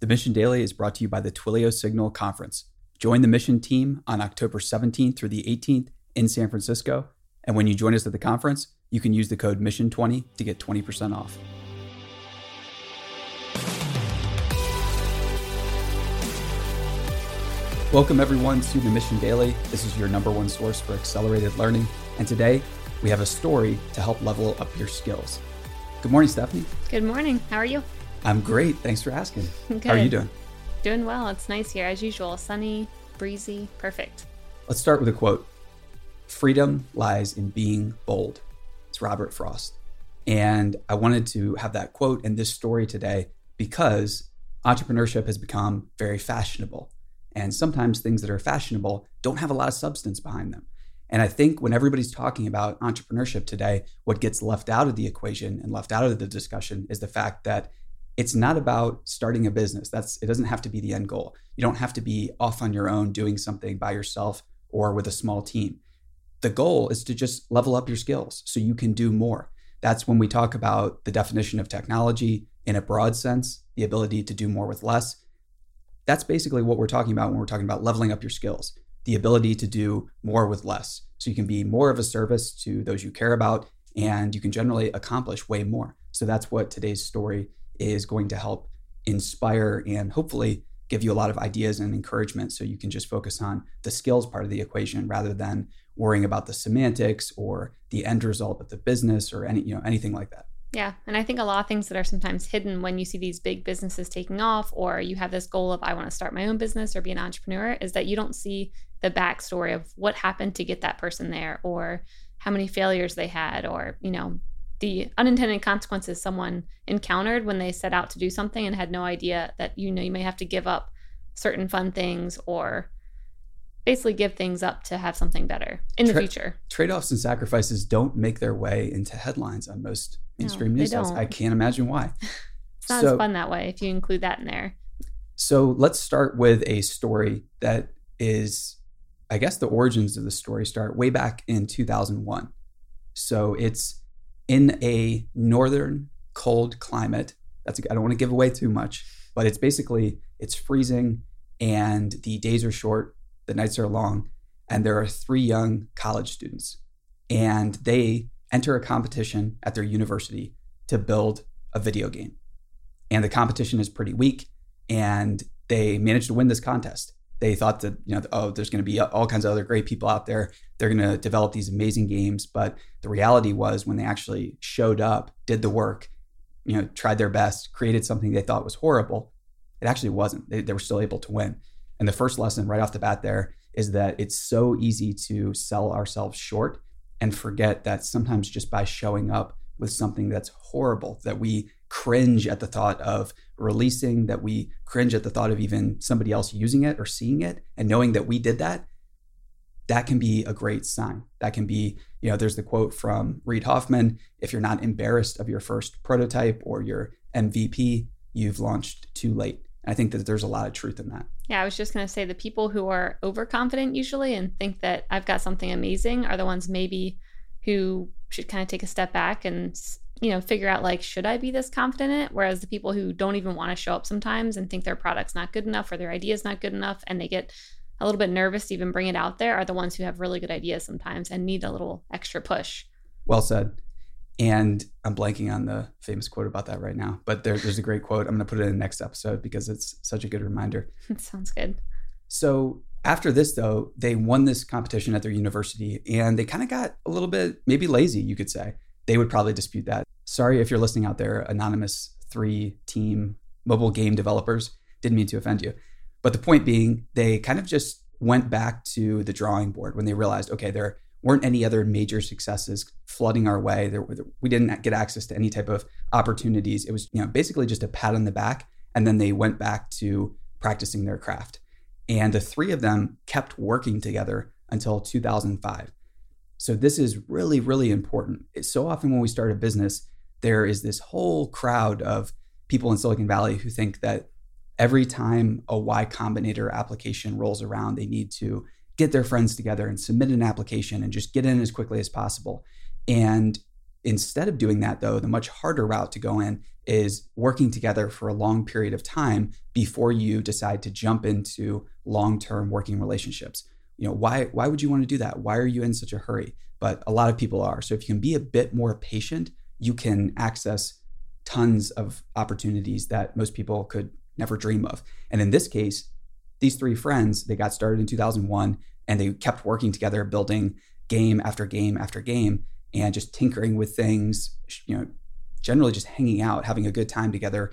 The Mission Daily is brought to you by the Twilio Signal Conference. Join the mission team on October 17th through the 18th in San Francisco. And when you join us at the conference, you can use the code MISSION20 to get 20% off. Welcome, everyone, to the Mission Daily. This is your number one source for accelerated learning. And today, we have a story to help level up your skills. Good morning, Stephanie. Good morning. How are you? I'm great. Thanks for asking. Good. How are you doing? Doing well. It's nice here as usual. Sunny, breezy, perfect. Let's start with a quote Freedom lies in being bold. It's Robert Frost. And I wanted to have that quote in this story today because entrepreneurship has become very fashionable. And sometimes things that are fashionable don't have a lot of substance behind them. And I think when everybody's talking about entrepreneurship today, what gets left out of the equation and left out of the discussion is the fact that it's not about starting a business. That's it doesn't have to be the end goal. You don't have to be off on your own doing something by yourself or with a small team. The goal is to just level up your skills so you can do more. That's when we talk about the definition of technology in a broad sense, the ability to do more with less. That's basically what we're talking about when we're talking about leveling up your skills, the ability to do more with less. So you can be more of a service to those you care about and you can generally accomplish way more. So that's what today's story is going to help inspire and hopefully give you a lot of ideas and encouragement so you can just focus on the skills part of the equation rather than worrying about the semantics or the end result of the business or any you know anything like that. Yeah and i think a lot of things that are sometimes hidden when you see these big businesses taking off or you have this goal of i want to start my own business or be an entrepreneur is that you don't see the backstory of what happened to get that person there or how many failures they had or you know the unintended consequences someone encountered when they set out to do something and had no idea that you know you may have to give up certain fun things or basically give things up to have something better in the future. Trade-offs and sacrifices don't make their way into headlines on most mainstream no, news sites. I can't imagine why. it's not so, as fun that way if you include that in there. So let's start with a story that is I guess the origins of the story start way back in 2001. So it's in a northern cold climate. That's I don't want to give away too much, but it's basically it's freezing and the days are short, the nights are long, and there are three young college students, and they enter a competition at their university to build a video game. And the competition is pretty weak, and they manage to win this contest they thought that you know oh there's going to be all kinds of other great people out there. They're going to develop these amazing games. But the reality was when they actually showed up did the work you know tried their best created something they thought was horrible it actually wasn't. They, they were still able to win. And the first lesson right off the bat there is that it's so easy to sell ourselves short and forget that sometimes just by showing up with something that's horrible that we cringe at the thought of releasing, that we cringe at the thought of even somebody else using it or seeing it and knowing that we did that, that can be a great sign. That can be, you know, there's the quote from Reid Hoffman if you're not embarrassed of your first prototype or your MVP, you've launched too late. I think that there's a lot of truth in that. Yeah, I was just going to say the people who are overconfident usually and think that I've got something amazing are the ones maybe who should kind of take a step back and you know, figure out like, should I be this confident in it? Whereas the people who don't even want to show up sometimes and think their product's not good enough or their idea is not good enough and they get a little bit nervous to even bring it out there are the ones who have really good ideas sometimes and need a little extra push. Well said. And I'm blanking on the famous quote about that right now, but there, there's a great quote. I'm going to put it in the next episode because it's such a good reminder. Sounds good. So after this, though, they won this competition at their university and they kind of got a little bit maybe lazy, you could say. They would probably dispute that sorry if you're listening out there, anonymous three team mobile game developers. Didn't mean to offend you. But the point being, they kind of just went back to the drawing board when they realized, okay, there weren't any other major successes flooding our way. There, we didn't get access to any type of opportunities. It was, you know, basically just a pat on the back. And then they went back to practicing their craft. And the three of them kept working together until 2005. So this is really, really important. It's so often when we start a business, there is this whole crowd of people in Silicon Valley who think that every time a Y Combinator application rolls around, they need to get their friends together and submit an application and just get in as quickly as possible. And Instead of doing that, though, the much harder route to go in is working together for a long period of time before you decide to jump into long-term working relationships. You know, why why would you want to do that? Why are you in such a hurry? But a lot of people are. So if you can be a bit more patient, you can access tons of opportunities that most people could never dream of. And in this case, these three friends, they got started in 2001 and they kept working together building game after game after game and just tinkering with things, you know, generally just hanging out, having a good time together.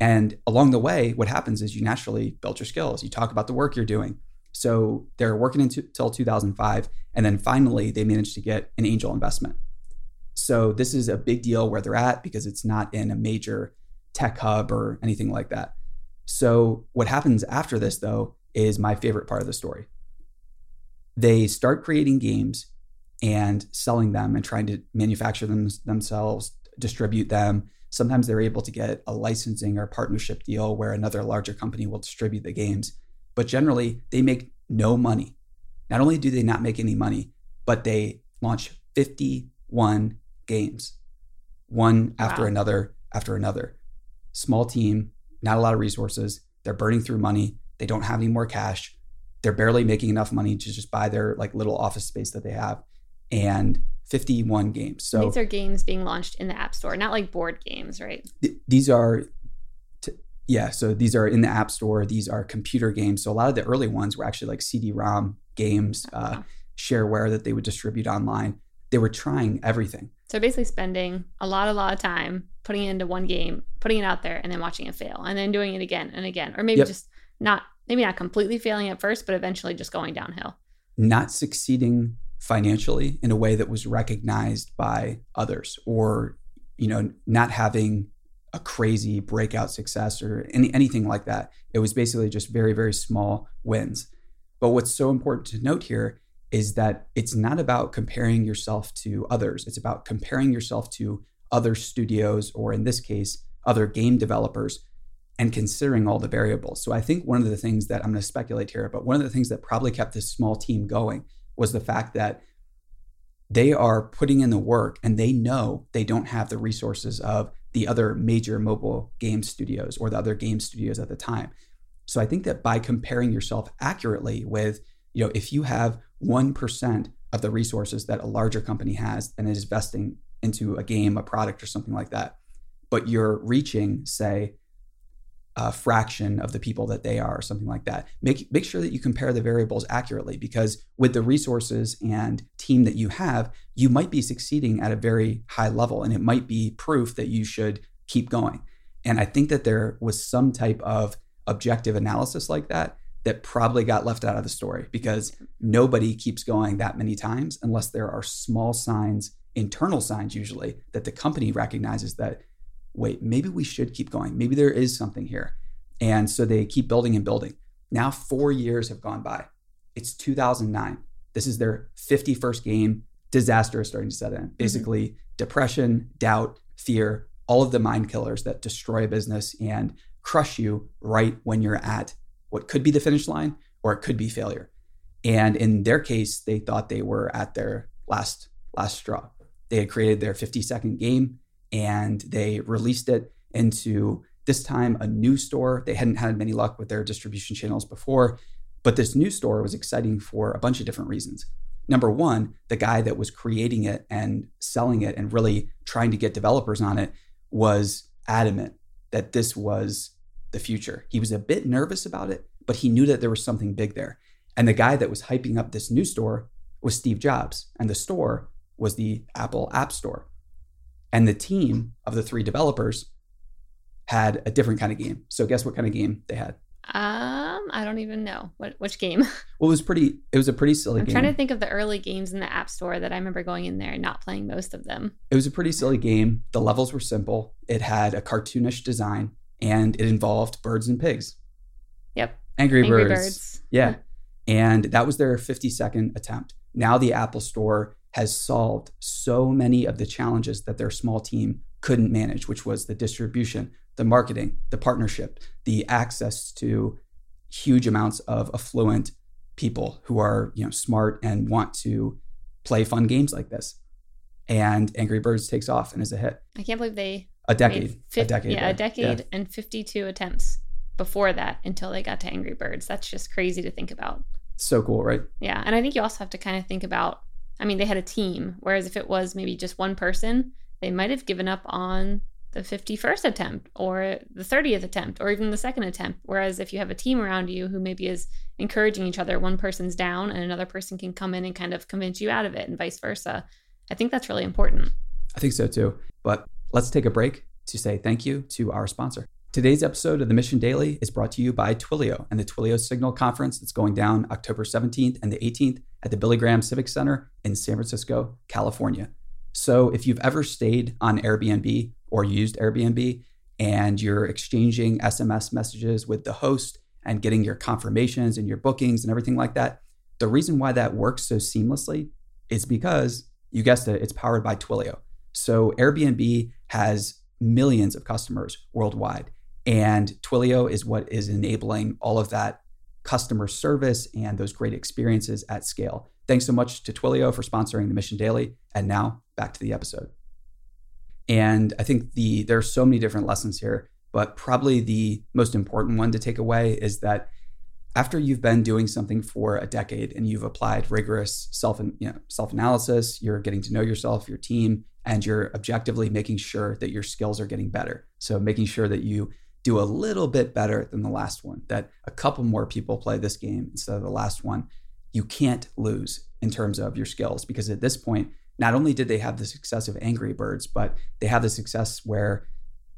And along the way, what happens is you naturally build your skills. You talk about the work you're doing. So they're working until 2005. And then finally, they managed to get an angel investment. So this is a big deal where they're at because it's not in a major tech hub or anything like that. So what happens after this, though, is my favorite part of the story. They start creating games and selling them and trying to manufacture them themselves, distribute them. Sometimes they're able to get a licensing or partnership deal where another larger company will distribute the games. But generally, they make no money. Not only do they not make any money, but they launch 51 games, one after wow. another after another. Small team, not a lot of resources. They're burning through money. They don't have any more cash. They're barely making enough money to just buy their like little office space that they have and 51 games. So these are games being launched in the App Store, not like board games, right? Th- these are, yeah. So these are in the App Store. These are computer games. So a lot of the early ones were actually like CD-ROM games, oh, uh, shareware that they would distribute online. They were trying everything. So basically, spending a lot, a lot of time putting it into one game, putting it out there, and then watching it fail, and then doing it again and again, or maybe yep. just not, maybe not completely failing at first, but eventually just going downhill. Not succeeding financially in a way that was recognized by others or you know not having a crazy breakout success or any, anything like that it was basically just very very small wins but what's so important to note here is that it's not about comparing yourself to others it's about comparing yourself to other studios or in this case other game developers and considering all the variables so i think one of the things that i'm going to speculate here but one of the things that probably kept this small team going was the fact that they are putting in the work and they know they don't have the resources of the other major mobile game studios or the other game studios at the time. So I think that by comparing yourself accurately with, you know, if you have 1% of the resources that a larger company has and is investing into a game, a product, or something like that, but you're reaching, say, a fraction of the people that they are or something like that. Make make sure that you compare the variables accurately because with the resources and team that you have you might be succeeding at a very high level and it might be proof that you should keep going. And i think that there was some type of objective analysis like that that probably got left out of the story because nobody keeps going that many times unless there are small signs internal signs usually that the company recognizes that wait, maybe we should keep going. Maybe there is something here. And so they keep building and building. Now, four years have gone by. It's 2009. This is their 51st game. Disaster is starting to set in. Mm-hmm. Basically, mm-hmm. depression, doubt, fear, all of the mind killers that destroy a business and crush you right when you're at what could be the finish line or it could be failure. And in their case, they thought they were at their last last straw. They had created their 50 second game and they released it into this time a new store. They hadn't had many luck with their distribution channels before, but this new store was exciting for a bunch of different reasons. Number one, the guy that was creating it and selling it and really trying to get developers on it was adamant that this was the future. He was a bit nervous about it, but he knew that there was something big there. And the guy that was hyping up this new store was Steve Jobs, and the store was the Apple App Store. And the team of the three developers had a different kind of game. So guess what kind of game they had? Um, I don't even know what which game. Well, it was pretty. It was a pretty silly. I'm game. trying to think of the early games in the App Store that I remember going in there and not playing most of them. It was a pretty silly game. The levels were simple. It had a cartoonish design, and it involved birds and pigs. Yep. Angry, Angry Birds. Birds. Yeah, and that was their 50 second attempt. Now the Apple Store has solved so many of the challenges that their small team couldn't manage, which was the distribution, the marketing, the partnership, the access to huge amounts of affluent people who are, you know, smart and want to play fun games like this. and Angry Birds takes off and is a hit. I can't believe they A decade. made a decade. yeah, a decade and 52 attempts before that until they got to Angry Birds. That's just crazy to think about. So cool, right? Yeah. And I think you also have to kind of think about I mean, they had a team, whereas if it was maybe just one person, they might have given up on the 51st attempt or the 30th attempt or even the second attempt. Whereas if you have a team around you who maybe is encouraging each other, one person's down and another person can come in and kind of convince you out of it and vice versa. I think that's really important. I think so too. But let's take a break to say thank you to our sponsor. Today's episode of the Mission Daily is brought to you by Twilio and the Twilio Signal Conference that's going down October 17th and the 18th at the Billy Graham Civic Center in San Francisco, California. So if you've ever stayed on Airbnb or used Airbnb and you're exchanging SMS messages with the host and getting your confirmations and your bookings and everything like that, the reason why that works so seamlessly is because you guessed it, it's powered by Twilio. So Airbnb has millions of customers worldwide. And Twilio is what is enabling all of that customer service and those great experiences at scale. Thanks so much to Twilio for sponsoring the Mission Daily. And now back to the episode. And I think the there are so many different lessons here, but probably the most important one to take away is that after you've been doing something for a decade and you've applied rigorous self you know, self analysis, you're getting to know yourself, your team, and you're objectively making sure that your skills are getting better. So making sure that you do a little bit better than the last one, that a couple more people play this game instead of the last one. You can't lose in terms of your skills because at this point, not only did they have the success of Angry Birds, but they have the success where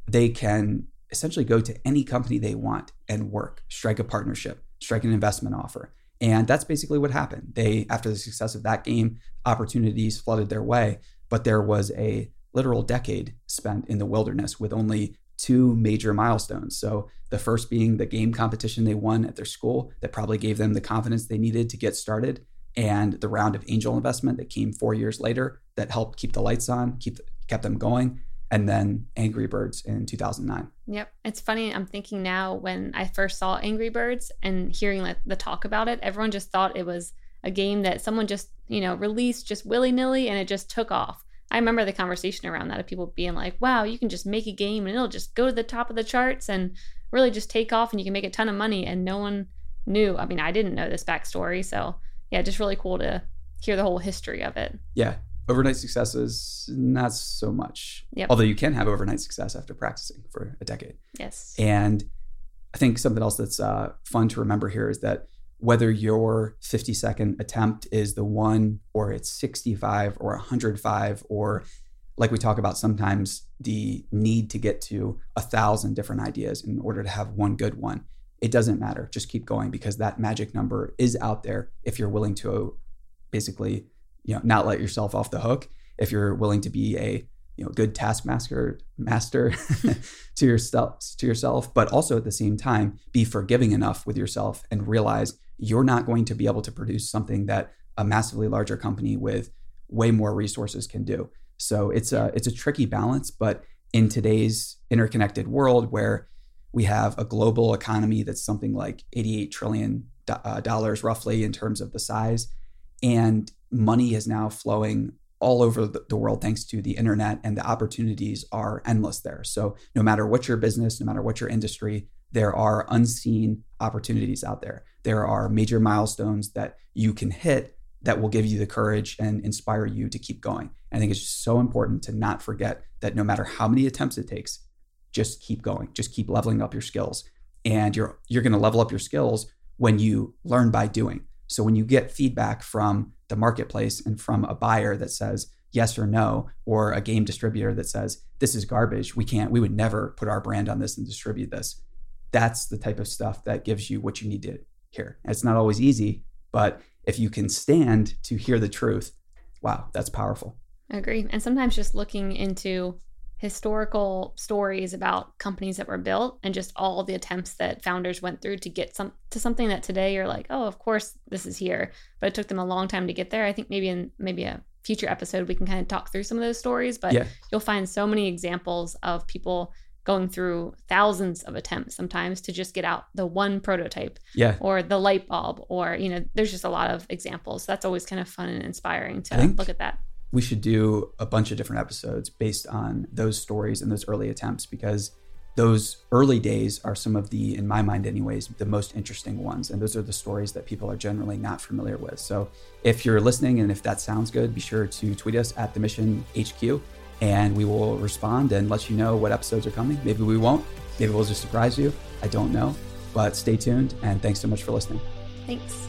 they can essentially go to any company they want and work, strike a partnership, strike an investment offer. And that's basically what happened. They, after the success of that game, opportunities flooded their way, but there was a literal decade spent in the wilderness with only two major milestones. So the first being the game competition they won at their school that probably gave them the confidence they needed to get started, and the round of angel investment that came four years later that helped keep the lights on, keep kept them going, and then Angry Birds in 2009. Yep. It's funny. I'm thinking now when I first saw Angry Birds and hearing like, the talk about it, everyone just thought it was a game that someone just, you know, released just willy nilly and it just took off. I remember the conversation around that of people being like, wow, you can just make a game and it'll just go to the top of the charts and really just take off and you can make a ton of money. And no one knew. I mean, I didn't know this backstory. So, yeah, just really cool to hear the whole history of it. Yeah. Overnight successes, not so much. Yep. Although you can have overnight success after practicing for a decade. Yes. And I think something else that's uh, fun to remember here is that whether your 50 second attempt is the one or it's 65 or 105 or like we talk about sometimes the need to get to a thousand different ideas in order to have one good one it doesn't matter just keep going because that magic number is out there if you're willing to basically you know not let yourself off the hook if you're willing to be a you know good taskmaster master to yourself to yourself but also at the same time be forgiving enough with yourself and realize you're not going to be able to produce something that a massively larger company with way more resources can do. So it's a it's a tricky balance but in today's interconnected world where we have a global economy that's something like 88 trillion uh, dollars roughly in terms of the size and money is now flowing all over the world thanks to the internet and the opportunities are endless there. So no matter what your business no matter what your industry there are unseen opportunities out there. There are major milestones that you can hit that will give you the courage and inspire you to keep going. I think it's just so important to not forget that no matter how many attempts it takes just keep going. Just keep leveling up your skills. And you're you're going to level up your skills when you learn by doing. So when you get feedback from the marketplace and from a buyer that says yes or no, or a game distributor that says this is garbage, we can't, we would never put our brand on this and distribute this. That's the type of stuff that gives you what you need to hear. It's not always easy, but if you can stand to hear the truth, wow, that's powerful. I agree. And sometimes just looking into historical stories about companies that were built and just all the attempts that founders went through to get some to something that today you're like, oh, of course this is here, but it took them a long time to get there. I think maybe in maybe a future episode we can kind of talk through some of those stories, but Yeah. you'll find so many examples of people going through thousands of attempts sometimes to just get out the one prototype Yeah. or the light bulb or you know there's just a lot of examples that's always kind of fun and inspiring to think- look at that we should do a bunch of different episodes based on those stories and those early attempts because those early days are some of the, in my mind, anyways, the most interesting ones. And those are the stories that people are generally not familiar with. So if you're listening and if that sounds good, be sure to tweet us at the Mission HQ and we will respond and let you know what episodes are coming. Maybe we won't. Maybe we'll just surprise you. I don't know. But stay tuned and thanks so much for listening. Thanks.